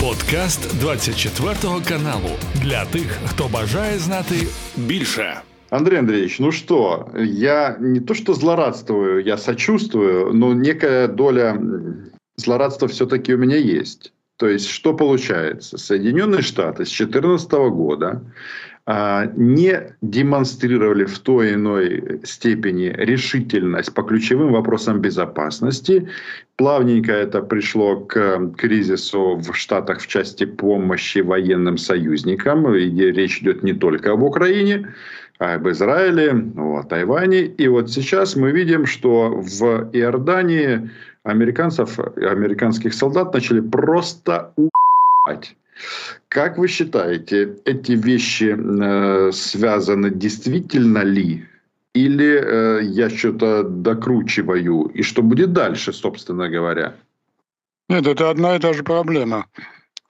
Подкаст 24 каналу для тих, хто бажає знати більше. Андрей Андреевич, ну что, я не то что злорадствую, я сочувствую, но некая доля злорадства все-таки у меня есть. То есть, что получается? Соединенные Штаты с 2014 года не демонстрировали в той или иной степени решительность по ключевым вопросам безопасности. Плавненько это пришло к кризису в Штатах в части помощи военным союзникам, где речь идет не только об Украине, а об Израиле, о Тайване. И вот сейчас мы видим, что в Иордании американцев, американских солдат начали просто убивать. Как вы считаете, эти вещи э, связаны действительно ли? Или э, я что-то докручиваю? И что будет дальше, собственно говоря? Нет, это одна и та же проблема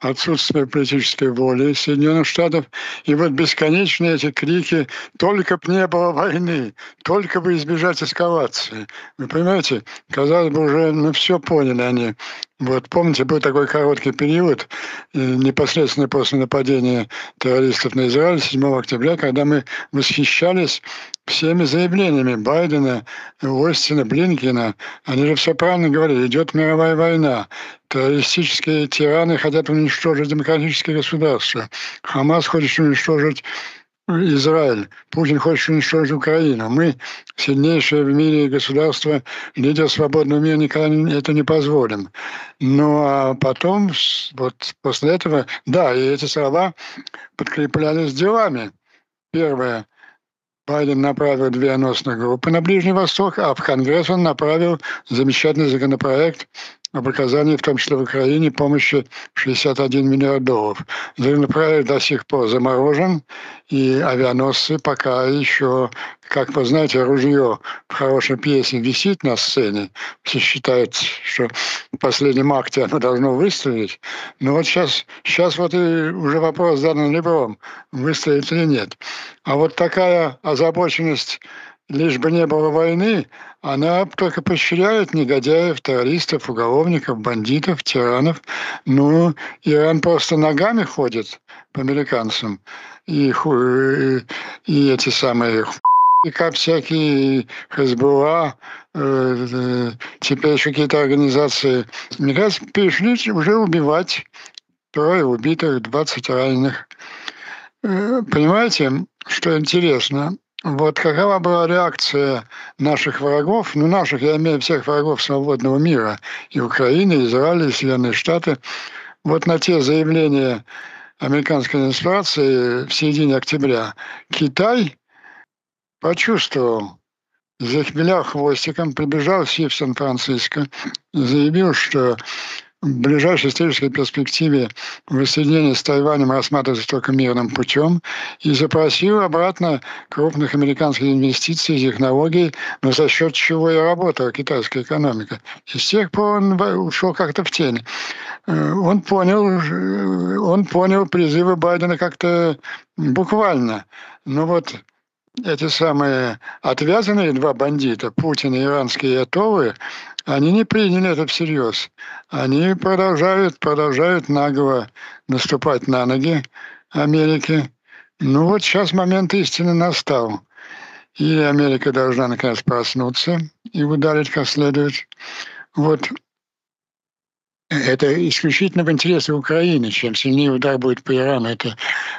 отсутствие политической воли Соединенных Штатов. И вот бесконечные эти крики «только б не было войны», «только бы избежать эскалации». Вы понимаете, казалось бы, уже ну, все поняли они. Вот помните, был такой короткий период, э, непосредственно после нападения террористов на Израиль 7 октября, когда мы восхищались всеми заявлениями Байдена, Остина, Блинкина. Они же все правильно говорили, идет мировая война. Террористические тираны хотят уничтожить демократические государства. Хамас хочет уничтожить Израиль. Путин хочет уничтожить Украину. Мы, сильнейшее в мире государство, лидер свободного мира, никогда это не позволим. Ну а потом, вот после этого, да, и эти слова подкреплялись делами. Первое. Байден направил две авианосные группы на Ближний Восток, а в Конгресс он направил замечательный законопроект об оказании, в том числе в Украине, помощи 61 миллиард долларов. Законопроект до сих пор заморожен, и авианосцы пока еще, как вы знаете, ружье в хорошей пьесе висит на сцене. Все считают, что в последнем акте оно должно выстрелить. Но вот сейчас, сейчас вот и уже вопрос задан Лебром, выстрелит или нет. А вот такая озабоченность лишь бы не было войны, она только поощряет негодяев, террористов, уголовников, бандитов, тиранов. Ну, Иран просто ногами ходит по американцам. И, и, и эти самые и как всякие ХСБУА, э, э, теперь еще какие-то организации, мне кажется, перешли уже убивать. Трое убитых, 20 раненых. Э, понимаете, что интересно? Вот какова была реакция наших врагов, ну наших, я имею всех врагов свободного мира, и Украины, и Израиля, и Соединенные Штаты, вот на те заявления американской администрации в середине октября Китай почувствовал, захмелял хвостиком, прибежал в Сан-Франциско, заявил, что в ближайшей исторической перспективе воссоединение с Тайванем рассматривается только мирным путем и запросил обратно крупных американских инвестиций и технологий, но за счет чего и работала китайская экономика. И с тех пор он ушел как-то в тень. Э, он понял, он понял призывы Байдена как-то буквально. Но вот эти самые отвязанные два бандита, Путин и иранские Ятовы, они не приняли это всерьез. Они продолжают, продолжают нагло наступать на ноги Америки. Ну вот сейчас момент истины настал. И Америка должна наконец проснуться и ударить как следует. Вот это исключительно в интересах Украины. Чем сильнее удар будет по Ирану, это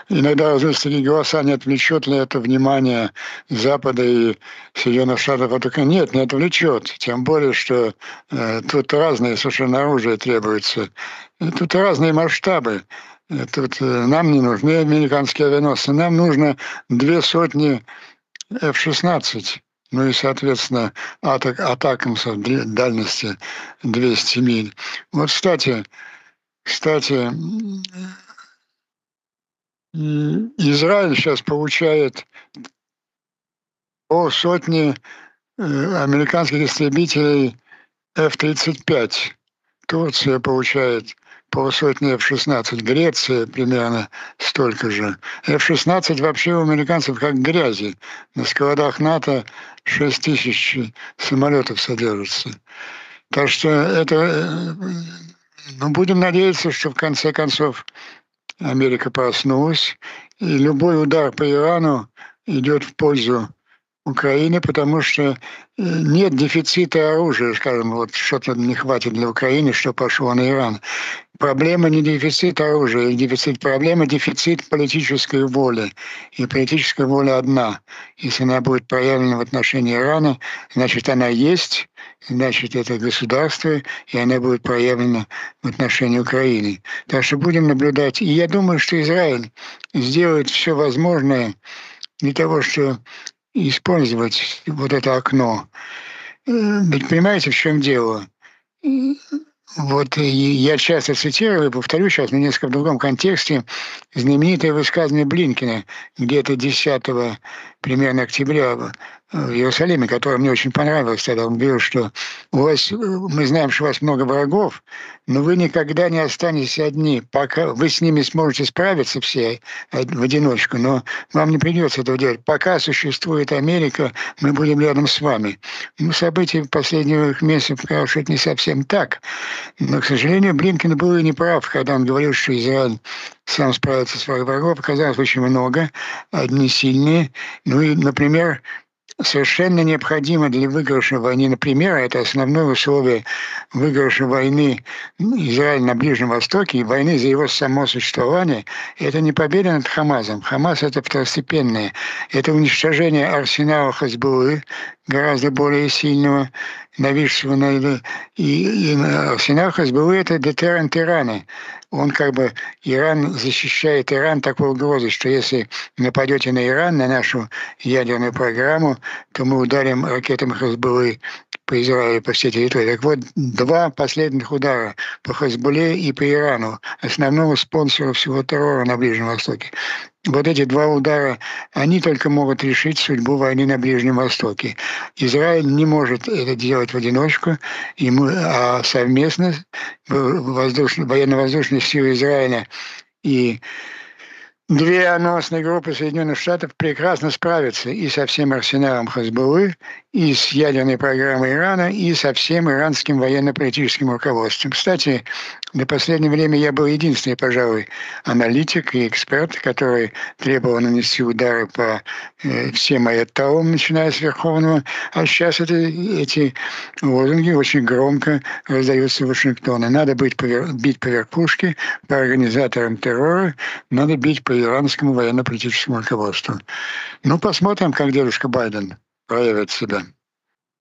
иногда такие голоса, не отвлечет ли это внимание Запада и Соединенных Штатов от Украины. Нет, не отвлечет. Тем более, что э, тут разные совершенно оружия требуются. Тут разные масштабы. Тут э, нам не нужны американские авианосцы, нам нужно две сотни F-16 ну и, соответственно, атак, атакамсов дальности 200 миль. Вот, кстати, кстати, Израиль сейчас получает по сотни э, американских истребителей F-35. Турция получает полусотни F-16. Греция примерно столько же. F-16 вообще у американцев как грязи. На складах НАТО 6 тысяч самолетов содержится. Так что это, Ну, будем надеяться, что в конце концов Америка проснулась, и любой удар по Ирану идет в пользу Украины, потому что э, нет дефицита оружия, скажем, вот что-то не хватит для Украины, что пошло на Иран. Проблема не дефицит оружия, дефицит проблема дефицит политической воли. И политическая воля одна. Если она будет проявлена в отношении Ирана, значит она есть, значит это государство, и она будет проявлена в отношении Украины. Так что будем наблюдать. И я думаю, что Израиль сделает все возможное для того, чтобы использовать вот это окно. Э, ведь понимаете, в чем дело? Вот я часто цитирую, повторю сейчас, но несколько в другом контексте, знаменитое высказывание Блинкина где-то 10 примерно октября в Иерусалиме, которое мне очень понравилось тогда. Он говорил, что у вас, мы знаем, что у вас много врагов, но вы никогда не останетесь одни. Пока вы с ними сможете справиться все в одиночку, но вам не придется этого делать. Пока существует Америка, мы будем рядом с вами. Ну, события последних месяцев что это не совсем так. Но, к сожалению, Блинкен был и неправ, когда он говорил, что Израиль сам справится с своих врагов. Оказалось очень много, одни сильные. Ну и, например, совершенно необходимо для выигрыша войны, например, это основное условие выигрыша войны Израиля на Ближнем Востоке и войны за его само существование, это не победа над Хамазом. Хамас – это второстепенное. Это уничтожение арсенала Хазбулы, гораздо более сильного, нависшего на и, и арсенал Хазбулы – это детеррент Ирана он как бы, Иран защищает Иран такой угрозой, что если нападете на Иран, на нашу ядерную программу, то мы ударим ракетами Хазбулы по Израилю, по всей территории. Так вот, два последних удара по Хазбуле и по Ирану, основному спонсору всего террора на Ближнем Востоке. Вот эти два удара, они только могут решить судьбу войны на Ближнем Востоке. Израиль не может это делать в одиночку, ему, а совместно военно-воздушные силы Израиля и Две анонсные группы Соединенных Штатов прекрасно справятся и со всем арсеналом Хазбулы, и с ядерной программой Ирана, и со всем иранским военно-политическим руководством. Кстати, до последнего время я был единственный, пожалуй, аналитик и эксперт, который требовал нанести удары по э, всем аятоллам, начиная с Верховного. А сейчас это, эти лозунги очень громко раздаются в Вашингтоне. Надо быть по, бить по верхушке, по организаторам террора, надо бить по иранскому военно-политическому руководству. Ну, посмотрим, как дедушка Байден проявит себя.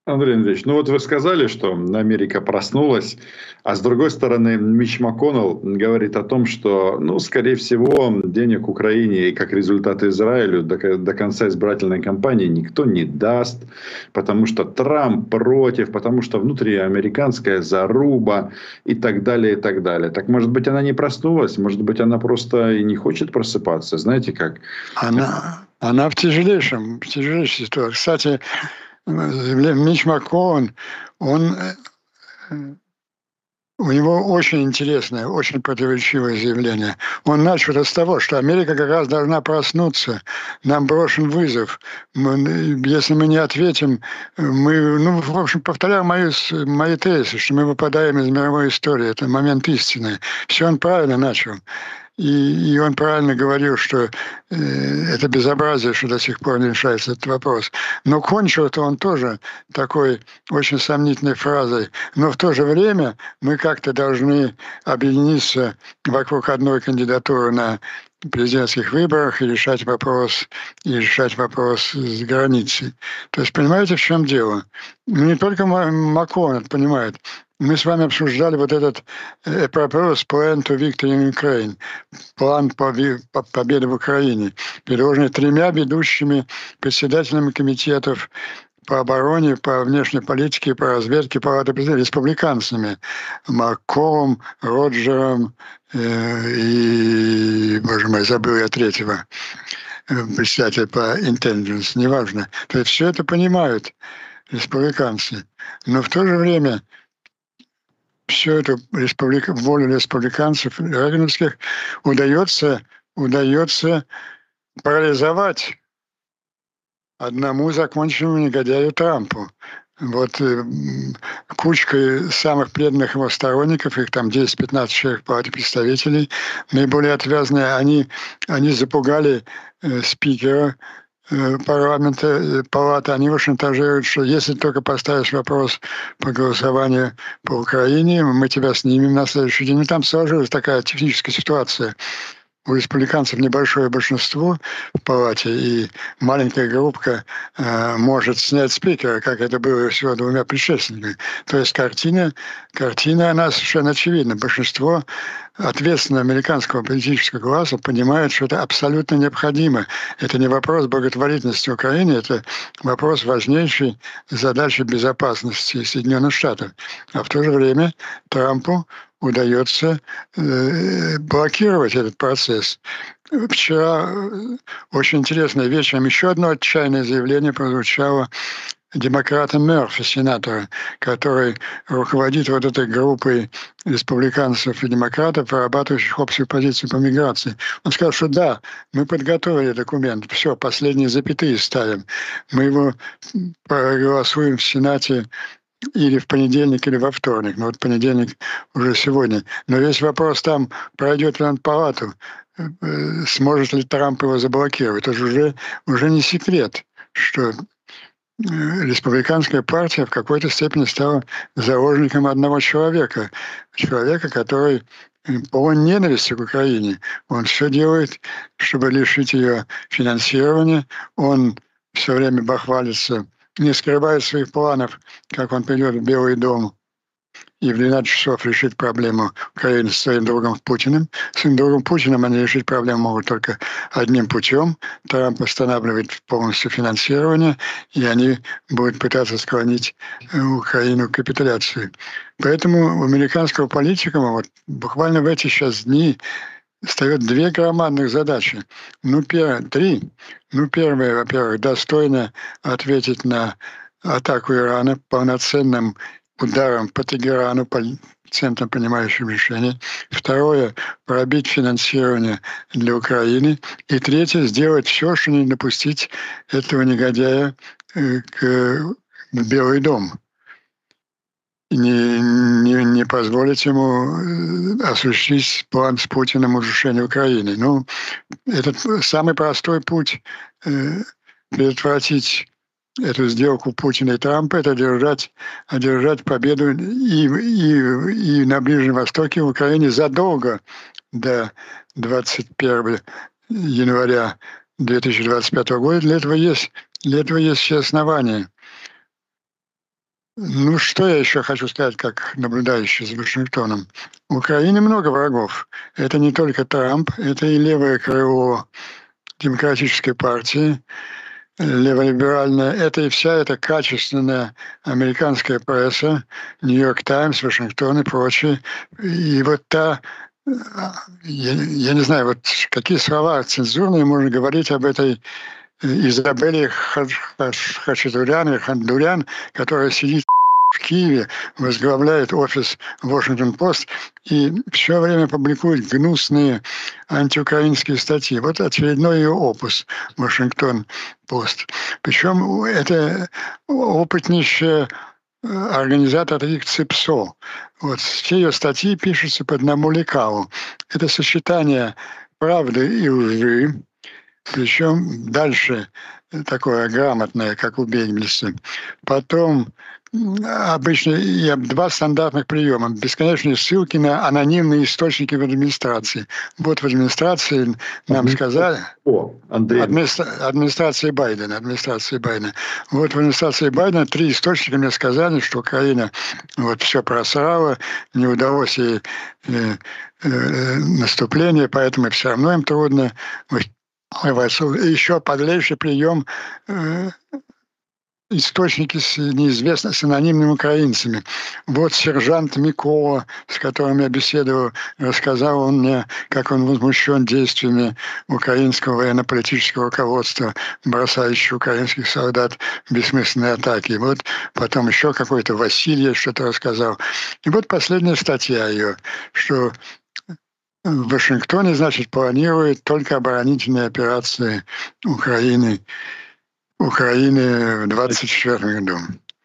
Андрей Андреевич, ну вот вы сказали, что Америка проснулась, а с другой стороны Мич МакКоннелл говорит о том, что, ну, скорее всего, денег Украине и как результат Израилю до, до конца избирательной кампании никто не даст, потому что Трамп против, потому что внутриамериканская заруба и так далее, и так далее. Так может быть она не проснулась, может быть она просто и не хочет просыпаться, знаете как? Она, она в тяжелейшем, в тяжелейшей ситуации. Кстати, Мич Маккоун, он, э, у него очень интересное, очень противоречивое заявление. Он начал с того, что Америка как раз должна проснуться, нам брошен вызов. Мы, если мы не ответим, мы, ну, в общем, повторяю мои, мои тезисы, что мы выпадаем из мировой истории. Это момент истины. Все он правильно начал. И, и он правильно говорил, что э, это безобразие, что до сих пор не решается этот вопрос. Но кончил это он тоже такой очень сомнительной фразой. Но в то же время мы как-то должны объединиться вокруг одной кандидатуры на президентских выборах и решать вопрос, и решать вопрос с границей. То есть понимаете, в чем дело? Ну, не только Макрон это понимает. Мы с вами обсуждали вот этот э, plan to victory in Ukraine, план по, по победы в Украине, предложенный тремя ведущими председателями комитетов по обороне, по внешней политике, по разведке Палаты президентов, республиканцами, Марковым, Роджером э, и, боже мой, забыл я третьего э, председателя по intelligence, неважно. То есть все это понимают республиканцы. Но в то же время все это республика, волю республиканцев регановских удается, удается парализовать одному законченному негодяю Трампу. вот э, кучкой самых преданных его сторонников, их там 10-15 человек палате представителей, наиболее отвязные, они, они запугали э, спикера парламента, э, палаты, они его шантажируют, что если только поставишь вопрос по голосованию по Украине, мы тебя снимем на следующий день. Ну, там сложилась такая техническая ситуация у республиканцев небольшое большинство в палате, и маленькая группка э, может снять спикера, как это было всего двумя предшественниками. То есть картина, картина, она совершенно очевидна. Большинство ответственного американского политического класса понимает, что это абсолютно необходимо. Это не вопрос благотворительности Украины, это вопрос важнейшей задачи безопасности Соединенных Штатов. А в то же время Трампу удается э, блокировать этот процесс. Вчера э, очень интересно вечером еще одно отчаянное заявление прозвучало демократа Мерфи, сенатора, который руководит вот этой группой республиканцев и демократов, прорабатывающих общую позицию по миграции. Он сказал, что да, мы подготовили документ, все, последние запятые ставим. Мы его проголосуем в Сенате или в понедельник, или во вторник. Ну вот понедельник уже сегодня. Но весь вопрос там, пройдет ли он палату, э, сможет ли Трамп его заблокировать. Это же уже, уже не секрет, что э, республиканская партия в какой-то степени стала заложником одного человека. Человека, который э, полон ненависти к Украине. Он все делает, чтобы лишить ее финансирования. Он все время бахвалится не скрывает своих планов, как он придет в Белый дом и в 12 часов решить проблему Украины с своим другом Путиным. С своим другом Путиным они решить проблему могут только одним путем. Трамп останавливает полностью финансирование, и они будут пытаться склонить э, Украину к капитуляции. Поэтому у американского политика вот, буквально в эти сейчас дни встает две громадных задачи. Ну, первое, три. Ну, первое, во-первых, достойно ответить на атаку Ирана полноценным ударом по Тегерану, по центрам принимающим решения. Второе – пробить финансирование для Украины. И третье – сделать все, чтобы не допустить этого негодяя э, к Белый дом не, не, не позволить ему э, осуществить план с Путиным разрушения Украины. Ну, этот самый простой путь э, предотвратить эту сделку Путина и Трампа, это одержать, одержать победу и, и, и на Ближнем Востоке, в Украине задолго до 21 января 2025 года. Для этого есть, для этого есть все основания. Ну, что я еще хочу сказать, как наблюдающий за Вашингтоном. В Украине много врагов. Это не только Трамп, это и левое крыло демократической партии, леволиберальная, это и вся эта качественная американская пресса, Нью-Йорк Таймс, Вашингтон и прочее. И вот та, я, я не знаю, вот какие слова цензурные можно говорить об этой Изабелле Хачатурян, Хандурян, которая сидит в Киеве, возглавляет офис Washington-Post и все время публикует гнусные антиукраинские статьи. Вот очередной ее опус Вашингтон-Пост. Причем это опытнейшая э, организатор таких ЦИПСО. Вот все ее статьи пишутся по одному лекалу. Это сочетание правды и лжи, причем дальше такое грамотное, как у Бейгельса. Потом обычно я, два стандартных приема. Бесконечные ссылки на анонимные источники в администрации. Вот в администрации нам сказали... О, Андрей. Администра, администрации Байдена. Администрации Байдена. Вот в администрации Байдена три источника мне сказали, что Украина вот все просрала, не удалось ей э, э, наступление, поэтому все равно им трудно. Еще подлейший прием э, источники с неизвестными, с анонимными украинцами. Вот сержант Микола, с которым я беседовал, рассказал он мне, как он возмущен действиями украинского военно-политического руководства, бросающего украинских солдат в бессмысленные атаки. И вот потом еще какой-то Василий что-то рассказал. И вот последняя статья ее, что в Вашингтоне, значит, планируют только оборонительные операции Украины Украины в 24 году.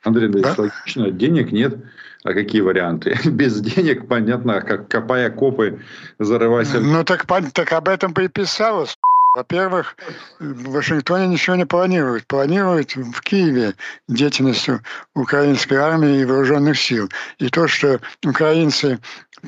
Андрей Андреевич, да? логично, денег нет. А какие варианты? Без денег, понятно, как копая копы, зарываясь... Ну так, так об этом и писалось. Во-первых, в Вашингтоне ничего не планируют. Планируют в Киеве деятельность украинской армии и вооруженных сил. И то, что украинцы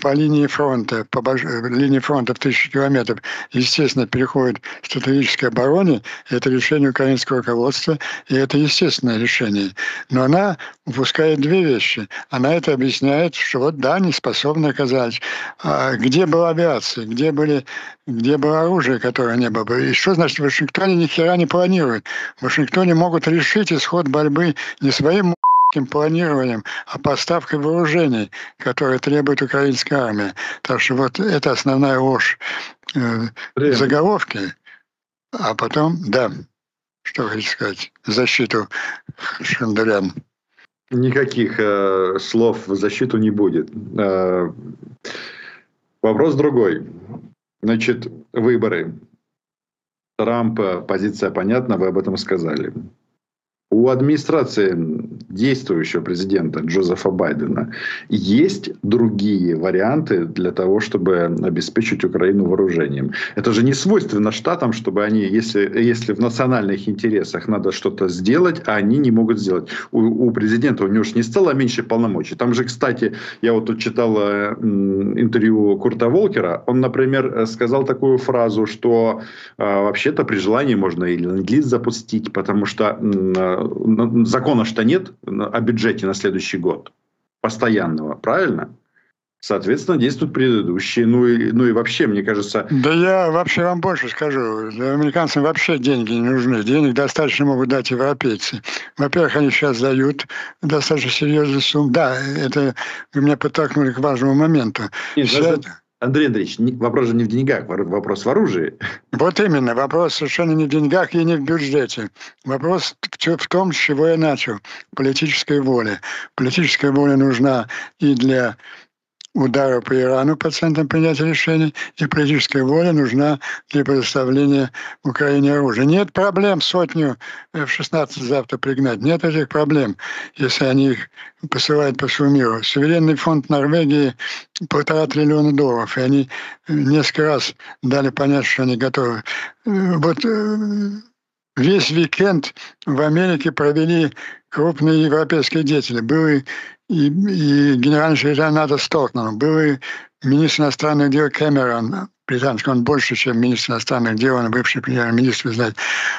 по линии фронта, по больш... линии фронта в тысячу километров, естественно, переходят к стратегической обороне, это решение украинского руководства, и это естественное решение. Но она упускает две вещи. Она это объясняет, что вот да, не способны оказать. А где была авиация, где, были, где было оружие, которое не было. И что значит в Вашингтоне ни хера не планируют? В Вашингтоне могут решить исход борьбы не своим планированием, а поставкой вооружений, которые требует украинская армия. Так что вот это основная ложь э, заголовки. А потом, да, что хочу сказать, защиту Шандарян. Никаких э, слов в защиту не будет. Э, вопрос другой. Значит, выборы. Трампа позиция понятна, вы об этом сказали. У администрации действующего президента Джозефа Байдена есть другие варианты для того, чтобы обеспечить Украину вооружением. Это же не свойственно штатам, чтобы они, если, если в национальных интересах надо что-то сделать, а они не могут сделать. У, у президента у него же не стало меньше полномочий. Там же, кстати, я вот тут читал э, интервью Курта Волкера, он, например, сказал такую фразу, что э, вообще-то при желании можно и ленд запустить, потому что э, закона что нет, о бюджете на следующий год постоянного, правильно? Соответственно, действуют предыдущие. Ну и, ну и вообще, мне кажется... Да я вообще вам больше скажу. Американцам вообще деньги не нужны. Денег достаточно могут дать европейцы. Во-первых, они сейчас дают достаточно серьезную сумму. Да, это вы меня подтолкнули к важному моменту. Нет, сейчас... Андрей Андреевич, вопрос же не в деньгах, вопрос в оружии. Вот именно, вопрос совершенно не в деньгах и не в бюджете. Вопрос в том, с чего я начал. Политической воли. Политическая воля нужна и для удара по Ирану по центрам принятия решений, и политическая воля нужна для предоставления Украине оружия. Нет проблем сотню F-16 завтра пригнать. Нет этих проблем, если они их посылают по всему миру. Суверенный фонд Норвегии полтора триллиона долларов, и они несколько раз дали понять, что они готовы. Вот э, весь уикенд в Америке провели крупные европейские деятели. Был и, и, и генеральный секретарь НАТО Столтман, был и министр иностранных дел Кэмерон, британский, он больше, чем министр иностранных дел, он бывший премьер-министр, знаете.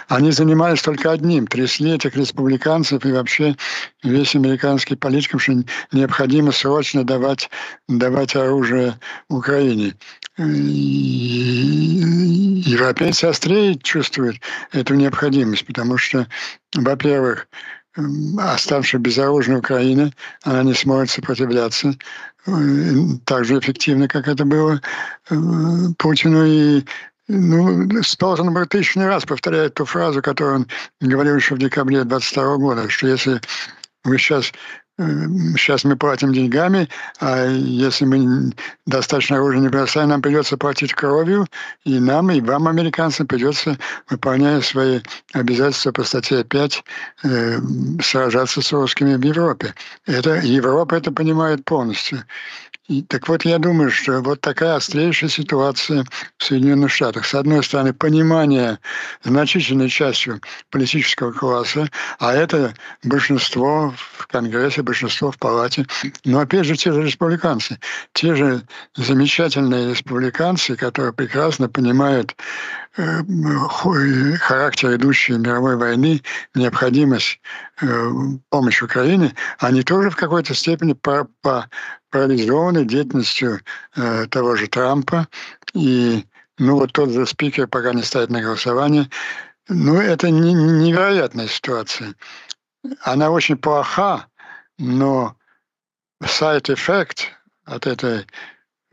Они занимались только одним, трясли этих республиканцев и вообще весь американский политикам, что необходимо срочно давать, давать оружие Украине. И европейцы острее чувствуют эту необходимость, потому что, во-первых, оставшая безоружной Украина, она не сможет сопротивляться э, так же эффективно, как это было э, Путину. И ну, Столтенберг тысячный раз повторяет ту фразу, которую он говорил еще в декабре 22 года, что если вы сейчас сейчас мы платим деньгами, а если мы достаточно оружия не предоставим, нам придется платить кровью, и нам, и вам, американцам, придется, выполняя свои обязательства по статье 5, э, сражаться с русскими в Европе. Это, Европа это понимает полностью. И, так вот, я думаю, что вот такая острейшая ситуация в Соединенных Штатах. С одной стороны, понимание значительной частью политического класса, а это большинство в Конгрессе, большинство в Палате. Но опять же, те же республиканцы, те же замечательные республиканцы, которые прекрасно понимают характер идущей мировой войны, необходимость э, помощи Украине, они тоже в какой-то степени парализованы деятельностью э, того же Трампа. И ну вот тот же спикер пока не ставит на голосование. Ну, это не, невероятная ситуация. Она очень плоха, но сайт-эффект от этой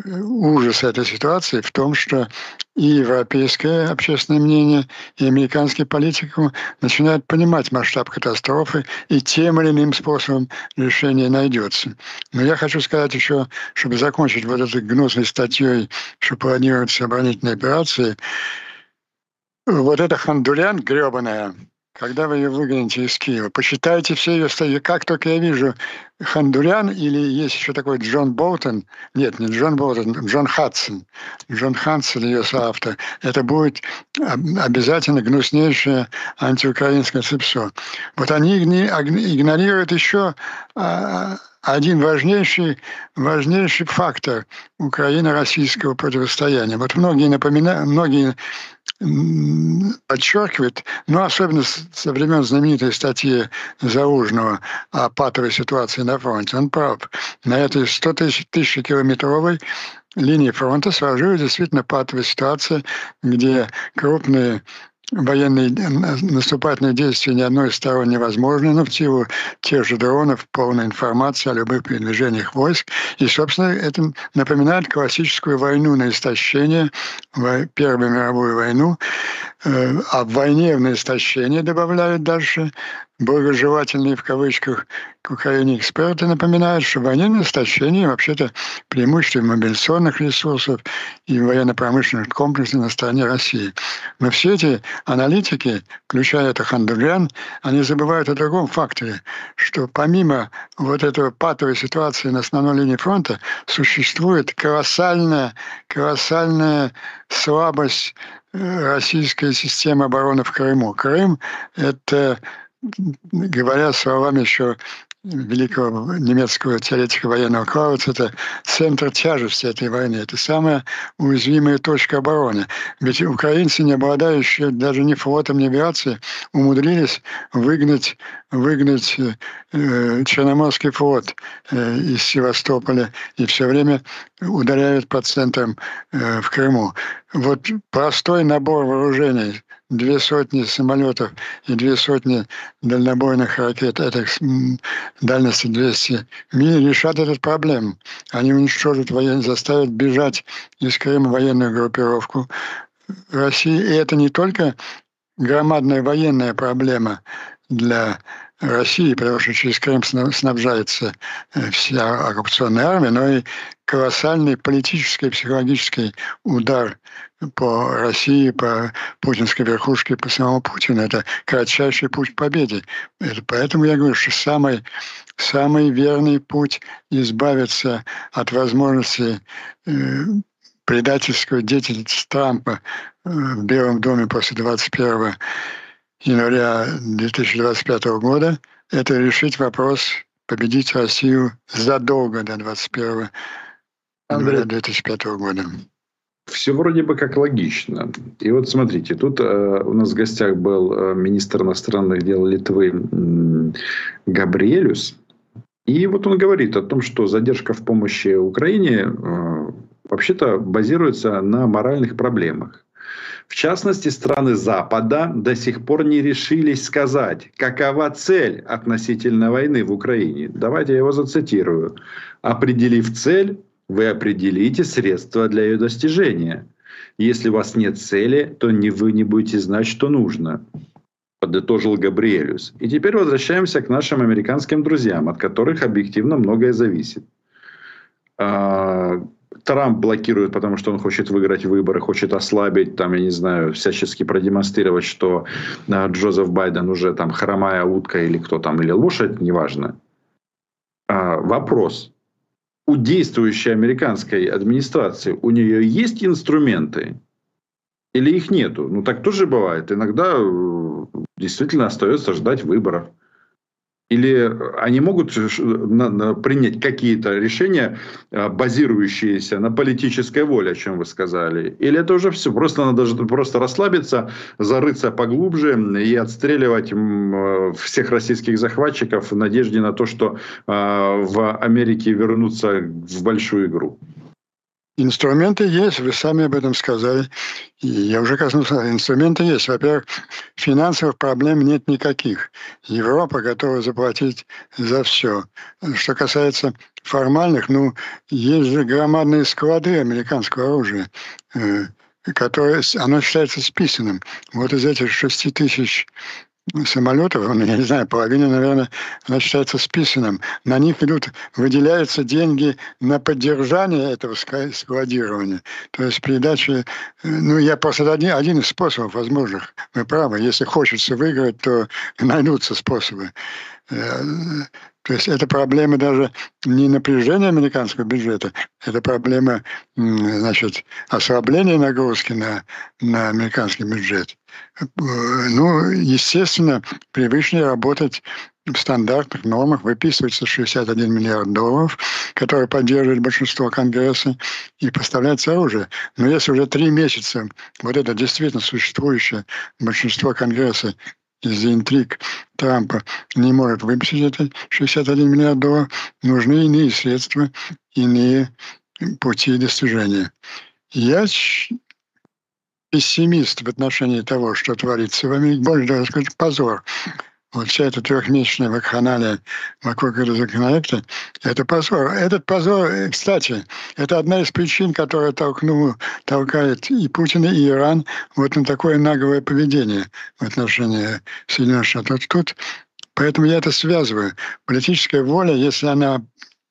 ужас этой ситуации в том, что и европейское общественное мнение, и американский политик начинают понимать масштаб катастрофы, и тем или иным способом решение найдется. Но я хочу сказать еще, чтобы закончить вот этой гнусной статьей, что планируются оборонительные операции, вот эта хандулян гребаная, когда вы ее выгоните из Киева. Почитайте все ее статьи. Как только я вижу Хандурян или есть еще такой Джон Болтон, нет, не Джон Болтон, Джон Хадсон, Джон Хадсон, ее соавтор, это будет обязательно гнуснейшее антиукраинское цепсо. Вот они игнорируют еще а, один важнейший, важнейший фактор Украино-российского противостояния. Вот многие напоминают, многие подчеркивает, ну, особенно со времен знаменитой статьи Заужного о патовой ситуации на фронте. Он прав. На этой 100 тысяч, километровой линии фронта сложилась действительно патовая ситуация, где крупные военные наступательные действия ни одной из сторон невозможны, но в силу тех же дронов, полная информация о любых передвижениях войск. И, собственно, это напоминает классическую войну на истощение, Первую мировую войну, э, а в войне на истощение добавляют дальше благожелательные в кавычках к Украине эксперты напоминают, что военное истощение вообще-то преимущество мобилизационных ресурсов и военно-промышленных комплексов на стороне России. Но все эти аналитики, включая это Хандурян, они забывают о другом факторе, что помимо вот этого патовой ситуации на основной линии фронта существует колоссальная, колоссальная слабость э, российской системы обороны в Крыму. Крым — это говоря словами еще великого немецкого теоретика военного Клауца, это центр тяжести этой войны, это самая уязвимая точка обороны. Ведь украинцы, не обладающие даже ни флотом, ни авиацией, умудрились выгнать, выгнать э, Черноморский флот э, из Севастополя и все время ударяют по центрам э, в Крыму. Вот простой набор вооружений две сотни самолетов и две сотни дальнобойных ракет этой дальности 200 миль решат эту проблему. Они уничтожат воен... заставят бежать из Крыма военную группировку России. И это не только громадная военная проблема для России, потому что через Крым снабжается э, вся оккупационная армия, но и колоссальный политический и психологический удар по России, по путинской верхушке, по самому Путину. Это кратчайший путь к победе. Это поэтому я говорю, что самый, самый верный путь избавиться от возможности э, предательского деятельности Трампа э, в Белом доме после 21 января 2025 года – это решить вопрос победить Россию задолго до 21 января 2005 года. Все вроде бы как логично. И вот смотрите, тут э, у нас в гостях был э, министр иностранных дел Литвы э, Габриэлюс. И вот он говорит о том, что задержка в помощи Украине э, вообще-то базируется на моральных проблемах. В частности, страны Запада до сих пор не решились сказать, какова цель относительно войны в Украине. Давайте я его зацитирую. Определив цель, вы определите средства для ее достижения. Если у вас нет цели, то не вы не будете знать, что нужно подытожил Габриэлюс. И теперь возвращаемся к нашим американским друзьям, от которых объективно многое зависит. А, Трамп блокирует, потому что он хочет выиграть выборы, хочет ослабить, там, я не знаю, всячески продемонстрировать, что а, Джозеф Байден уже там хромая утка или кто там, или лошадь, неважно. А, вопрос у действующей американской администрации, у нее есть инструменты или их нету? Ну, так тоже бывает. Иногда э, действительно остается ждать выборов. Или они могут принять какие-то решения, а, базирующиеся на политической воле, о чем вы сказали? Или это уже все? Просто надо просто расслабиться, зарыться поглубже и отстреливать а, всех российских захватчиков в надежде на то, что а, в Америке вернутся в большую игру? Инструменты есть, вы сами об этом сказали. И я уже коснулся, инструменты есть. Во-первых, финансовых проблем нет никаких. Европа готова заплатить за все. Что касается формальных, ну, есть же громадные склады американского оружия, э, которые, оно считается списанным. Вот из этих 6 тысяч самолетов, я не знаю, половина, наверное, она считается списанным. На них идут, выделяются деньги на поддержание этого складирования. То есть передача, э, ну, я просто один, один из способов возможных. Вы правы, если хочется выиграть, то найдутся способы. Э, то есть это проблема даже не напряжения американского бюджета, это проблема значит, ослабления нагрузки на, на американский бюджет. Ну, естественно, привычнее работать в стандартных нормах выписывается 61 миллиард долларов, которые поддерживает большинство Конгресса, и поставляется оружие. Но если уже три месяца вот это действительно существующее большинство Конгресса из-за интриг Трампа не может выпустить это 61 миллиард долларов, нужны иные средства, иные пути достижения. Я пессимист в отношении того, что творится в Америке. Больше даже сказать, позор вот вся эта трехмесячная вакханалия вокруг этого законопроекта, это позор. Этот позор, э, кстати, это одна из причин, которая толкнула, толкает и Путина, и Иран вот на такое наглое поведение в отношении Соединенных Штатов. Тут, поэтому я это связываю. Политическая воля, если она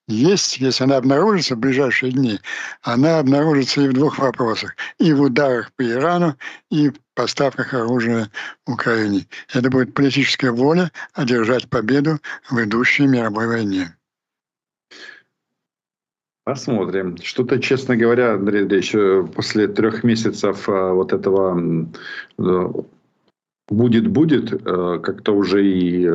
есть, если она обнаружится в ближайшие дни, она обнаружится и в двух вопросах. И в ударах по Ирану, и в поставках оружия Украине. Это будет политическая воля одержать победу в идущей мировой войне. Посмотрим. Что-то, честно говоря, Андрей Андреевич, э, после трех месяцев э, вот этого э, будет-будет, как-то уже и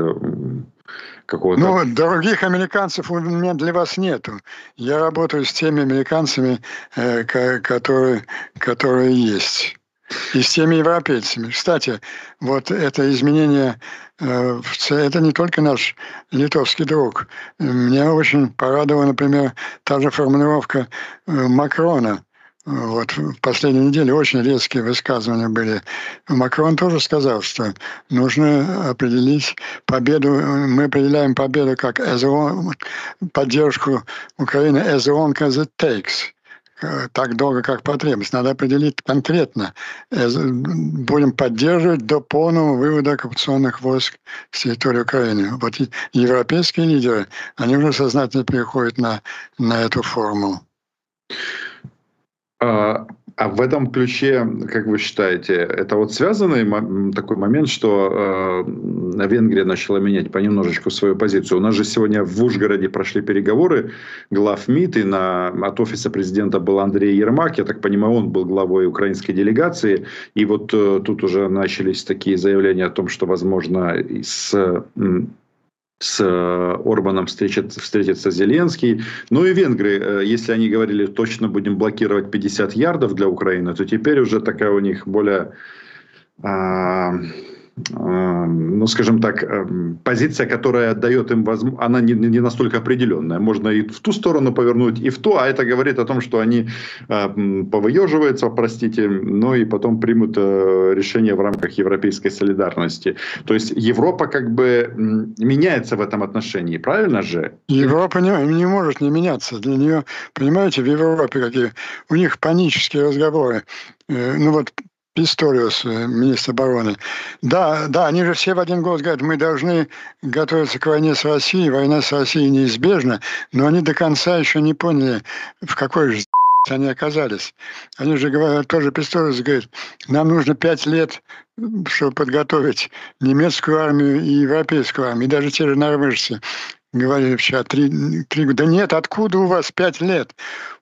какого-то... Ну, других американцев у меня для вас нету. Я работаю с теми американцами, э, которые, которые есть. И с теми европейцами. Кстати, вот это изменение, э, это не только наш литовский друг. Меня очень порадовала, например, та же формулировка э, Макрона – вот в последней неделе очень резкие высказывания были. Макрон тоже сказал, что нужно определить победу, мы определяем победу как as long, поддержку Украины as long as it takes так долго, как потребность. Надо определить конкретно. Будем поддерживать до полного вывода оккупационных войск с территории Украины. Вот европейские лидеры, они уже сознательно переходят на, на эту формулу. А, а в этом ключе, как вы считаете, это вот связанный такой момент, что э, Венгрия начала менять понемножечку свою позицию. У нас же сегодня в Ужгороде прошли переговоры глав МИД, и на, от офиса президента был Андрей Ермак, я так понимаю, он был главой украинской делегации, и вот э, тут уже начались такие заявления о том, что, возможно, с с э, Орбаном встретится, встретится Зеленский. Ну и венгры, э, если они говорили, точно будем блокировать 50 ярдов для Украины, то теперь уже такая у них более а, ну, скажем так, эм, позиция, которая дает им возможность, она не, не настолько определенная. Можно и в ту сторону повернуть, и в ту, а это говорит о том, что они э, повыеживаются, простите, но и потом примут э, решение в рамках европейской солидарности. То есть Европа как бы меняется в этом отношении, правильно же? Европа не, не может не меняться. Для нее, понимаете, в Европе какие у них панические разговоры. Э, ну вот Писториус, э, министр обороны. Да, да, они же все в один голос говорят, мы должны готовиться к войне с Россией, война с Россией неизбежна, но они до конца еще не поняли, в какой же они оказались. Они же говорят, тоже Писториус говорит, нам нужно пять лет, чтобы подготовить немецкую армию и европейскую армию, и даже те же норвежцы говорили вчера, три, три года. Да нет, откуда у вас пять лет?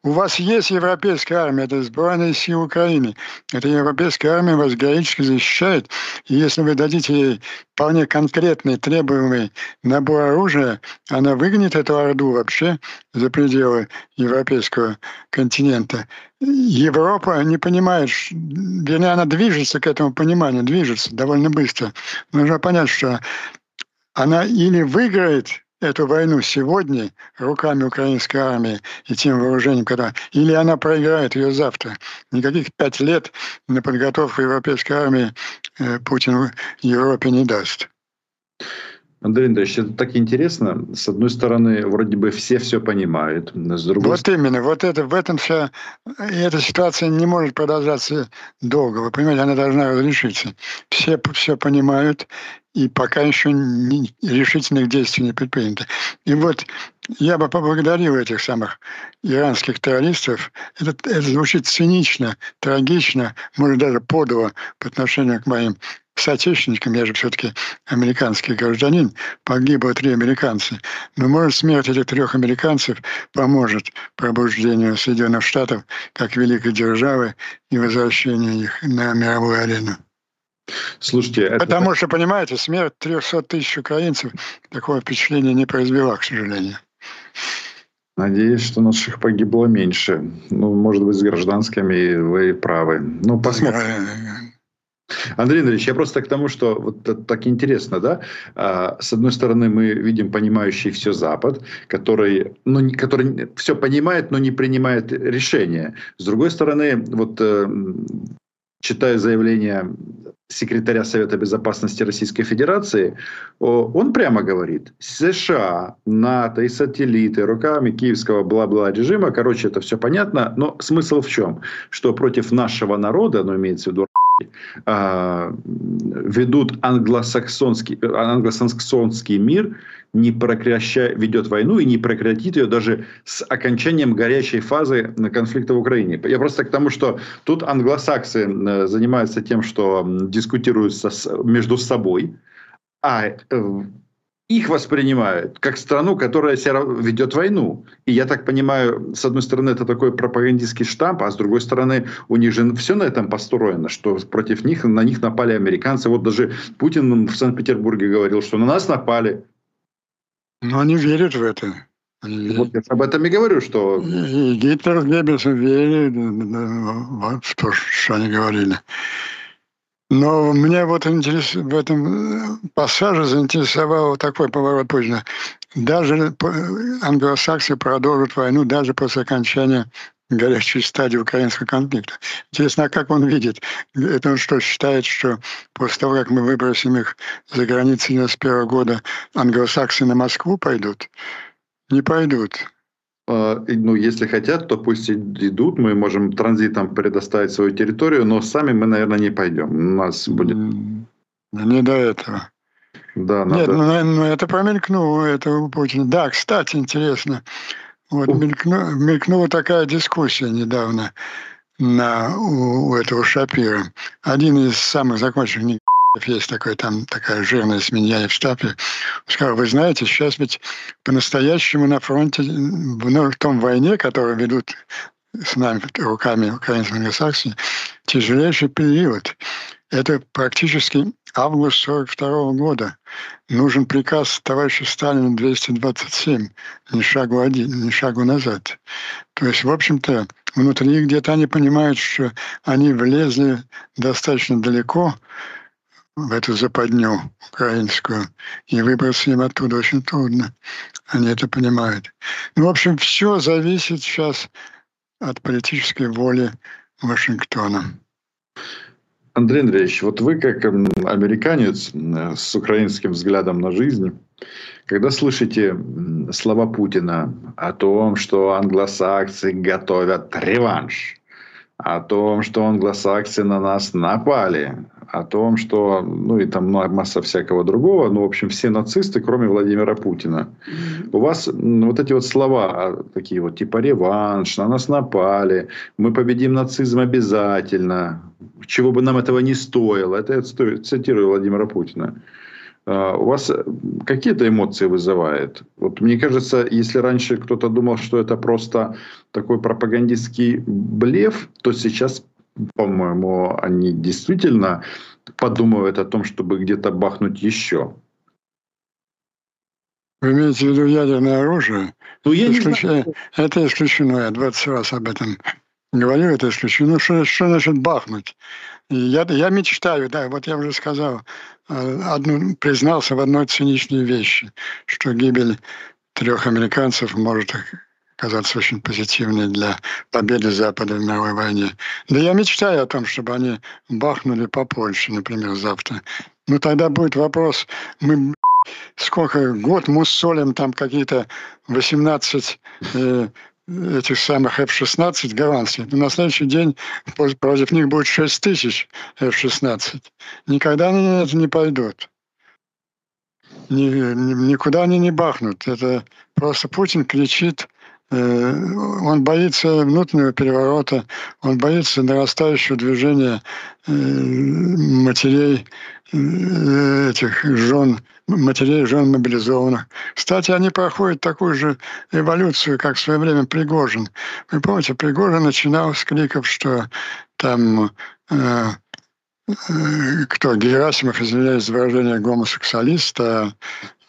У вас есть европейская армия, это сборная силы Украины. Эта европейская армия вас героически защищает. И если вы дадите ей вполне конкретный, требуемый набор оружия, она выгонит эту Орду вообще за пределы европейского континента. Европа не понимает, вернее, она движется к этому пониманию, движется довольно быстро. Нужно понять, что она или выиграет эту войну сегодня руками украинской армии и тем вооружением, когда или она проиграет ее завтра. Никаких пять лет на подготовку европейской армии э, Путин Европе не даст. Андрей Андреевич, это так интересно. С одной стороны, вроде бы все все понимают. С другой вот именно, вот это, в этом вся... эта ситуация не может продолжаться долго. Вы понимаете, она должна разрешиться. Все все понимают, и пока еще не, решительных действий не предпринято. И вот я бы поблагодарил этих самых иранских террористов. Это, это звучит цинично, трагично, может даже подло по отношению к моим соотечественникам, я же все-таки американский гражданин, погибло три американца. Но, может, смерть этих трех американцев поможет пробуждению Соединенных Штатов как великой державы и возвращению их на мировую арену. Слушайте, это... Потому что, понимаете, смерть 300 тысяч украинцев такого впечатления не произвела, к сожалению. Надеюсь, что наших погибло меньше. Ну, может быть, с гражданскими вы правы. Ну, посмотрим. Андрей Андреевич, я просто к тому, что вот так интересно, да? А, с одной стороны, мы видим понимающий все Запад, который, ну, который все понимает, но не принимает решения. С другой стороны, вот э, читаю заявление секретаря Совета Безопасности Российской Федерации, он прямо говорит, США, НАТО и сателлиты руками киевского бла-бла режима, короче, это все понятно, но смысл в чем? Что против нашего народа, ну, имеется в виду ведут англосаксонский, англосаксонский мир, не прекращая, ведет войну и не прекратит ее даже с окончанием горячей фазы конфликта в Украине. Я просто к тому, что тут англосаксы занимаются тем, что дискутируют между собой, а э, их воспринимают как страну, которая ведет войну. И я так понимаю, с одной стороны, это такой пропагандистский штамп, а с другой стороны, у них же все на этом построено, что против них, на них напали американцы. Вот даже Путин в Санкт-Петербурге говорил, что на нас напали. Но они верят в это. Они вот я об этом и говорю, что... И Гитлер с Геббельсом верили в то, что они говорили. Но меня вот интерес, в этом э, пассаже заинтересовал такой поворот Путина. Даже англосаксы продолжат войну даже после окончания горячей стадии украинского конфликта. Интересно, а как он видит? Это он что, считает, что после того, как мы выбросим их за границы 91 года, англосаксы на Москву пойдут? Не пойдут. А, ну, если хотят, то пусть идут, мы можем транзитом предоставить свою территорию, но сами мы, наверное, не пойдем. У нас будет... Не до этого. Да, надо... Нет, ну, ну это промелькнуло, это у Путина. Да, кстати, интересно. Вот мелькну, мелькнула такая дискуссия недавно на, у, у этого Шапира. Один из самых законченных есть такой, там такая жирная свинья в штабе, сказал, вы знаете, сейчас ведь по-настоящему на фронте, ну, в том войне, которую ведут с нами руками украинских англосаксов, тяжелейший период. Это практически август 42 года. Нужен приказ товарища Сталина 227, ни шагу, один, ни шагу назад. То есть, в общем-то, внутри где-то они понимают, что они влезли достаточно далеко, в эту западню украинскую, и выбраться им оттуда очень трудно. Они это понимают. Ну, в общем, все зависит сейчас от политической воли Вашингтона. Андрей Андреевич, вот вы как американец с украинским взглядом на жизнь, когда слышите слова Путина о том, что англосаксы готовят реванш, о том, что англосаксы на нас напали, о том, что, ну и там масса всякого другого, ну, в общем, все нацисты, кроме Владимира Путина. Mm-hmm. У вас вот эти вот слова, а, такие вот, типа реванш, на нас напали, мы победим нацизм обязательно, чего бы нам этого не стоило. Это я цитирую Владимира Путина. А, у вас какие-то эмоции вызывает? Вот мне кажется, если раньше кто-то думал, что это просто такой пропагандистский блеф, то сейчас по-моему, они действительно подумывают о том, чтобы где-то бахнуть еще. Вы имеете в виду ядерное оружие? Ну, я Исключ... не знаю. Это исключено. Я 20 раз об этом говорю, это исключено. Ну, что, что значит бахнуть? Я, я мечтаю, да, вот я уже сказал, э, одну, признался в одной циничной вещи, что гибель трех американцев может казаться очень позитивной для победы Запада в мировой войне. Да я мечтаю о том, чтобы они бахнули по Польше, например, завтра. Но тогда будет вопрос, мы сколько, год муссолим там какие-то 18 э, этих самых F-16 голландских. На следующий день против них будет 6 тысяч F-16. Никогда они на это не пойдут. Ни, никуда они не бахнут. Это просто Путин кричит он боится внутреннего переворота, он боится нарастающего движения э, матерей э, этих жен, матерей жен мобилизованных. Кстати, они проходят такую же эволюцию, как в свое время Пригожин. Вы помните, Пригожин начинал с криков, что там э, кто Герасимов, извиняюсь за выражение, гомосексуалиста,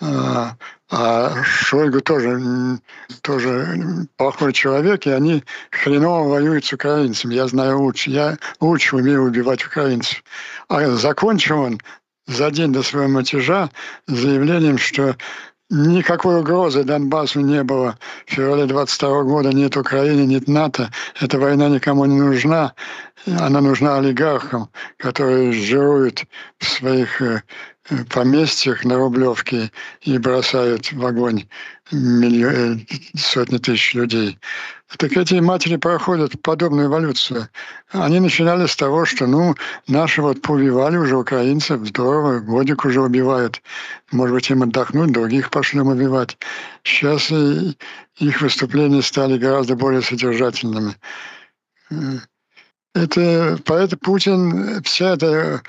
а, а Шойгу тоже, тоже плохой человек, и они хреново воюют с украинцами. Я знаю лучше. Я лучше умею убивать украинцев. А закончил он за день до своего мятежа заявлением, что никакой угрозы Донбассу не было. В феврале 22 года нет Украины, нет НАТО. Эта война никому не нужна. Она нужна олигархам, которые жируют в своих э, поместьях на Рублевке и бросают в огонь миллион, сотни тысяч людей. Так эти матери проходят подобную эволюцию. Они начинали с того, что ну, наши вот поубивали уже украинцев, здорово, годик уже убивают. Может быть, им отдохнуть, других пошлем убивать. Сейчас их выступления стали гораздо более содержательными. Это, поэтому Путин, вся эта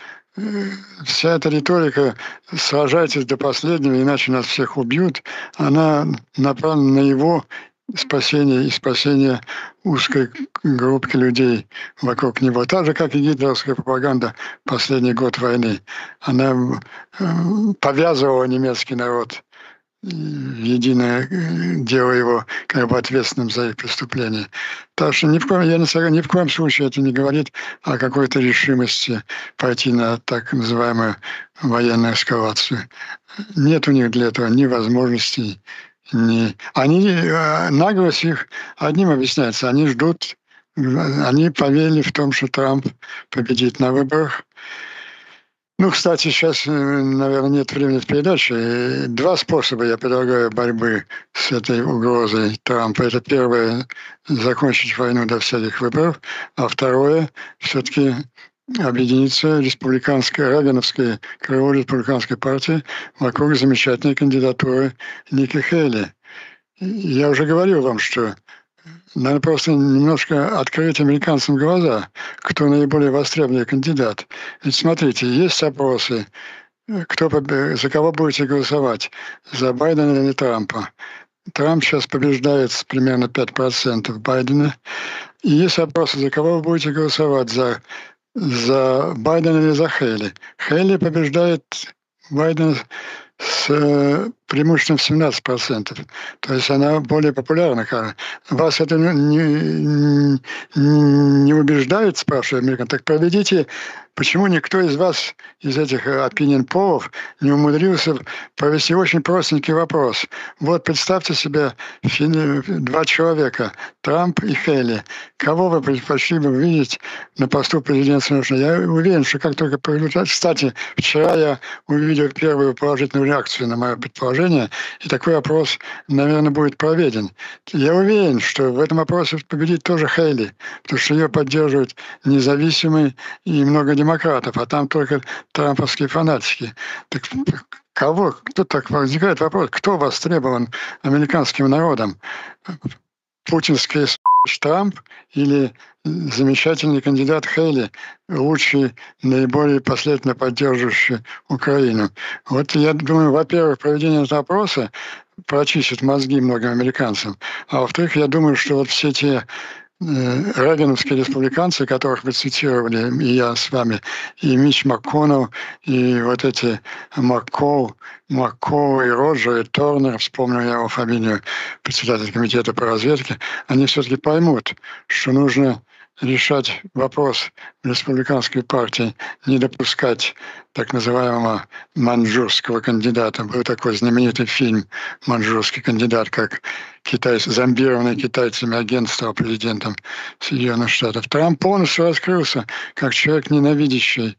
вся эта риторика «сражайтесь до последнего, иначе нас всех убьют», она направлена на его спасение и спасение узкой группки людей вокруг него. Так же, как и гитлеровская пропаганда последний год войны. Она э, повязывала немецкий народ единое э, дело его как бы ответственным за их преступления. Так что ни в коем, я не, ни в коем случае это не говорит о какой-то решимости пойти на так называемую военную эскалацию. Нет у них для этого ни возможностей, ни... Они, э, наглость их одним объясняется. Они ждут, они поверили в том, что Трамп победит на выборах, ну, кстати, сейчас, э, наверное, нет времени в передаче. Два способа я предлагаю борьбы с этой угрозой Трампа. Это первое – закончить войну до всяких выборов, а второе – все-таки объединиться республиканская, Рагановская крыло республиканской партии вокруг замечательной кандидатуры Ники Хейли. Я уже говорил вам, что надо просто немножко открыть американцам глаза, кто наиболее востребованный кандидат. Ведь смотрите, есть опросы, кто, за кого будете голосовать, за Байдена или Трампа. Трамп сейчас побеждает с примерно 5% Байдена. И есть опросы, за кого вы будете голосовать, за, за Байдена или за Хейли. Хейли побеждает Байдена с э, преимущественно в 17%. То есть она более популярна. Вас это не, не убеждает, спрашивает американ. Так проведите, почему никто из вас, из этих opinion полов, не умудрился провести очень простенький вопрос. Вот представьте себе два человека, Трамп и Хейли. Кого вы предпочли бы видеть на посту президента США? Я уверен, что как только... Кстати, вчера я увидел первую положительную реакцию на мое предположение положение, и такой опрос, наверное, будет проведен. Я уверен, что в этом опросе победит тоже Хейли, потому что ее поддерживают независимые и много демократов, а там только трамповские фанатики. Так кого, кто так возникает вопрос, кто востребован американским народом? Путинский Трамп или замечательный кандидат Хейли, лучший, наиболее последовательно поддерживающий Украину. Вот я думаю, во-первых, проведение опроса прочистит мозги многим американцам, а во-вторых, я думаю, что вот все те регановские республиканцы, которых вы цитировали, и я с вами, и Мич МакКоннелл, и вот эти Маккоу, Маккоу и Роджер, и Торнер, вспомнил я его фамилию, председатель комитета по разведке, они все-таки поймут, что нужно решать вопрос республиканской партии, не допускать так называемого манжурского кандидата. Был такой знаменитый фильм «Манжурский кандидат», как китай, зомбированное китайцами агентство президентом Соединенных Штатов. Трамп полностью раскрылся как человек, ненавидящий,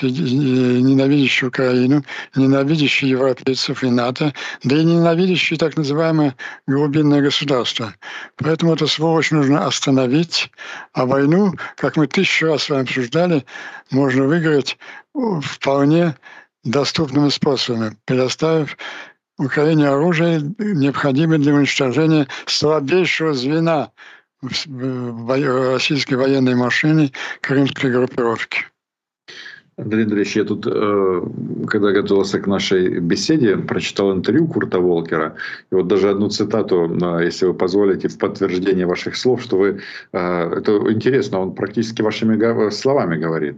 ненавидящий Украину, ненавидящий европейцев и НАТО, да и ненавидящий так называемое глубинное государство. Поэтому эту сволочь нужно остановить, а войну, как мы тысячу раз с вами обсуждали, можно выиграть вполне доступными способами, предоставив Украине оружие, необходимое для уничтожения слабейшего звена в российской военной машине крымской группировки. Андрей Андреевич, я тут, э, когда готовился к нашей беседе, прочитал интервью Курта Волкера. И вот даже одну цитату, э, если вы позволите, в подтверждение ваших слов, что вы... Э, это интересно, он практически вашими словами говорит,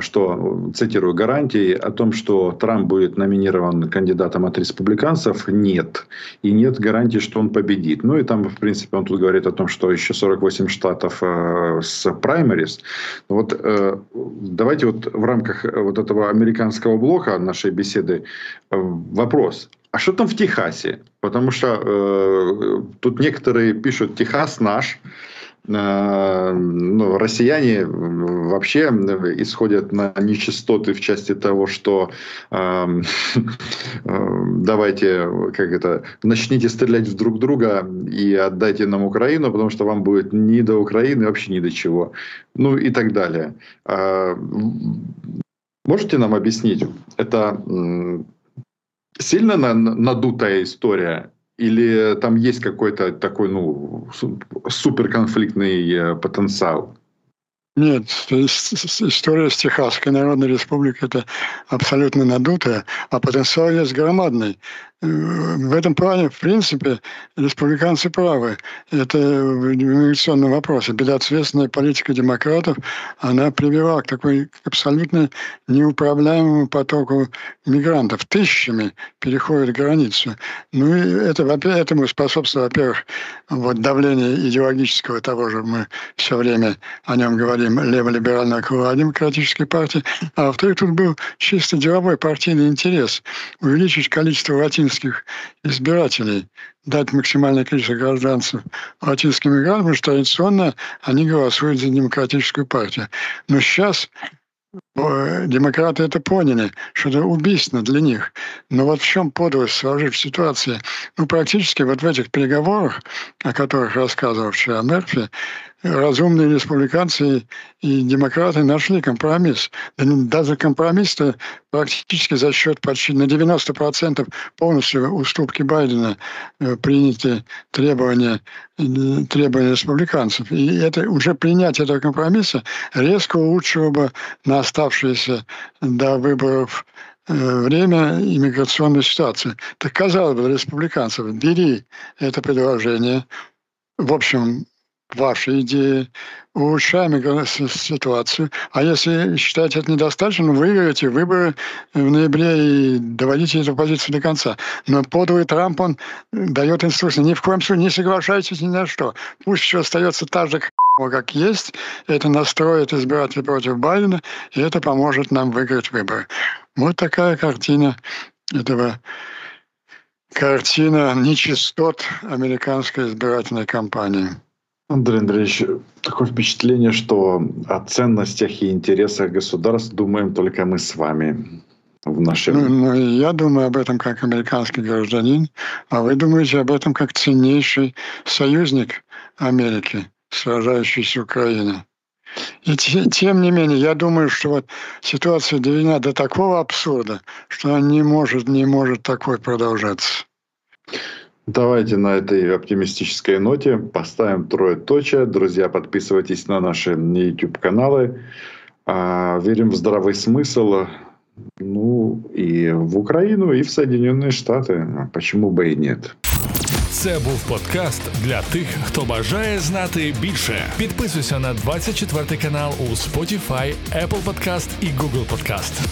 что, цитирую, гарантии о том, что Трамп будет номинирован кандидатом от республиканцев, нет. И нет гарантии, что он победит. Ну и там, в принципе, он тут говорит о том, что еще 48 штатов с праймерис. Вот давайте вот в рамках рамках э, вот этого американского блока нашей беседы э, вопрос. А что там в Техасе? Потому что э, тут некоторые пишут «Техас наш», ну, россияне вообще исходят на нечистоты в части того, что э, давайте, как это, начните стрелять в друг друга и отдайте нам Украину, потому что вам будет ни до Украины, вообще ни до чего. Ну и так далее. Можете нам объяснить, это сильно надутая история или там есть какой-то такой ну, суперконфликтный э, потенциал? Нет, история с Техасской Народной Республикой – это абсолютно надутая, а потенциал есть громадный. Э, в этом плане, в принципе, республиканцы правы. Это в иммиграционном вопросе. Безответственная политика демократов, она привела к такой абсолютно неуправляемому потоку мигрантов. Тысячами переходят границу. Ну и это, этому способствует, во-первых, вот давление идеологического того же, мы все время о нем говорим, лево-либерального крыла демократической партии. А во-вторых, тут был чисто деловой партийный интерес увеличить количество латинских латинских избирателей, дать максимальное количество гражданцев латинским мигрантам, потому что традиционно они голосуют за демократическую партию. Но сейчас э, демократы это поняли, что это убийственно для них. Но вот в чем подлость сложить в ситуации? Ну, практически вот в этих переговорах, о которых рассказывал вчера Мерфи, разумные республиканцы и демократы нашли компромисс. Даже компромисс-то практически за счет почти на 90% полностью уступки Байдена э, приняты требования, э, требования республиканцев. И это уже принятие этого компромисса резко улучшило бы на оставшиеся до выборов э, время иммиграционной ситуации. Так казалось бы, республиканцев, бери это предложение, в общем, ваши идеи, улучшаем ситуацию. А если считаете это недостаточно, выиграете выборы в ноябре и доводите эту позицию до конца. Но подлый Трамп, он дает инструкции. Ни в коем случае не соглашайтесь ни на что. Пусть все остается так же, как есть. Это настроит избирателей против Байдена, и это поможет нам выиграть выборы. Вот такая картина этого картина нечистот американской избирательной кампании. Андрей Андреевич, такое впечатление, что о ценностях и интересах государств думаем только мы с вами. В нашем... ну, ну, я думаю об этом как американский гражданин, а вы думаете об этом как ценнейший союзник Америки, сражающийся с Украиной. И тем не менее, я думаю, что вот ситуация доведена до такого абсурда, что она не может, не может такой продолжаться. Давайте на этой оптимистической ноте поставим трое точек. Друзья, подписывайтесь на наши YouTube-каналы. А, верим в здравый смысл. Ну, и в Украину, и в Соединенные Штати. Почему бы і ні? Це був подкаст для тих, хто бажає знати більше. Підписуйся на 24 канал у Spotify, Apple Podcast і Google Podcast.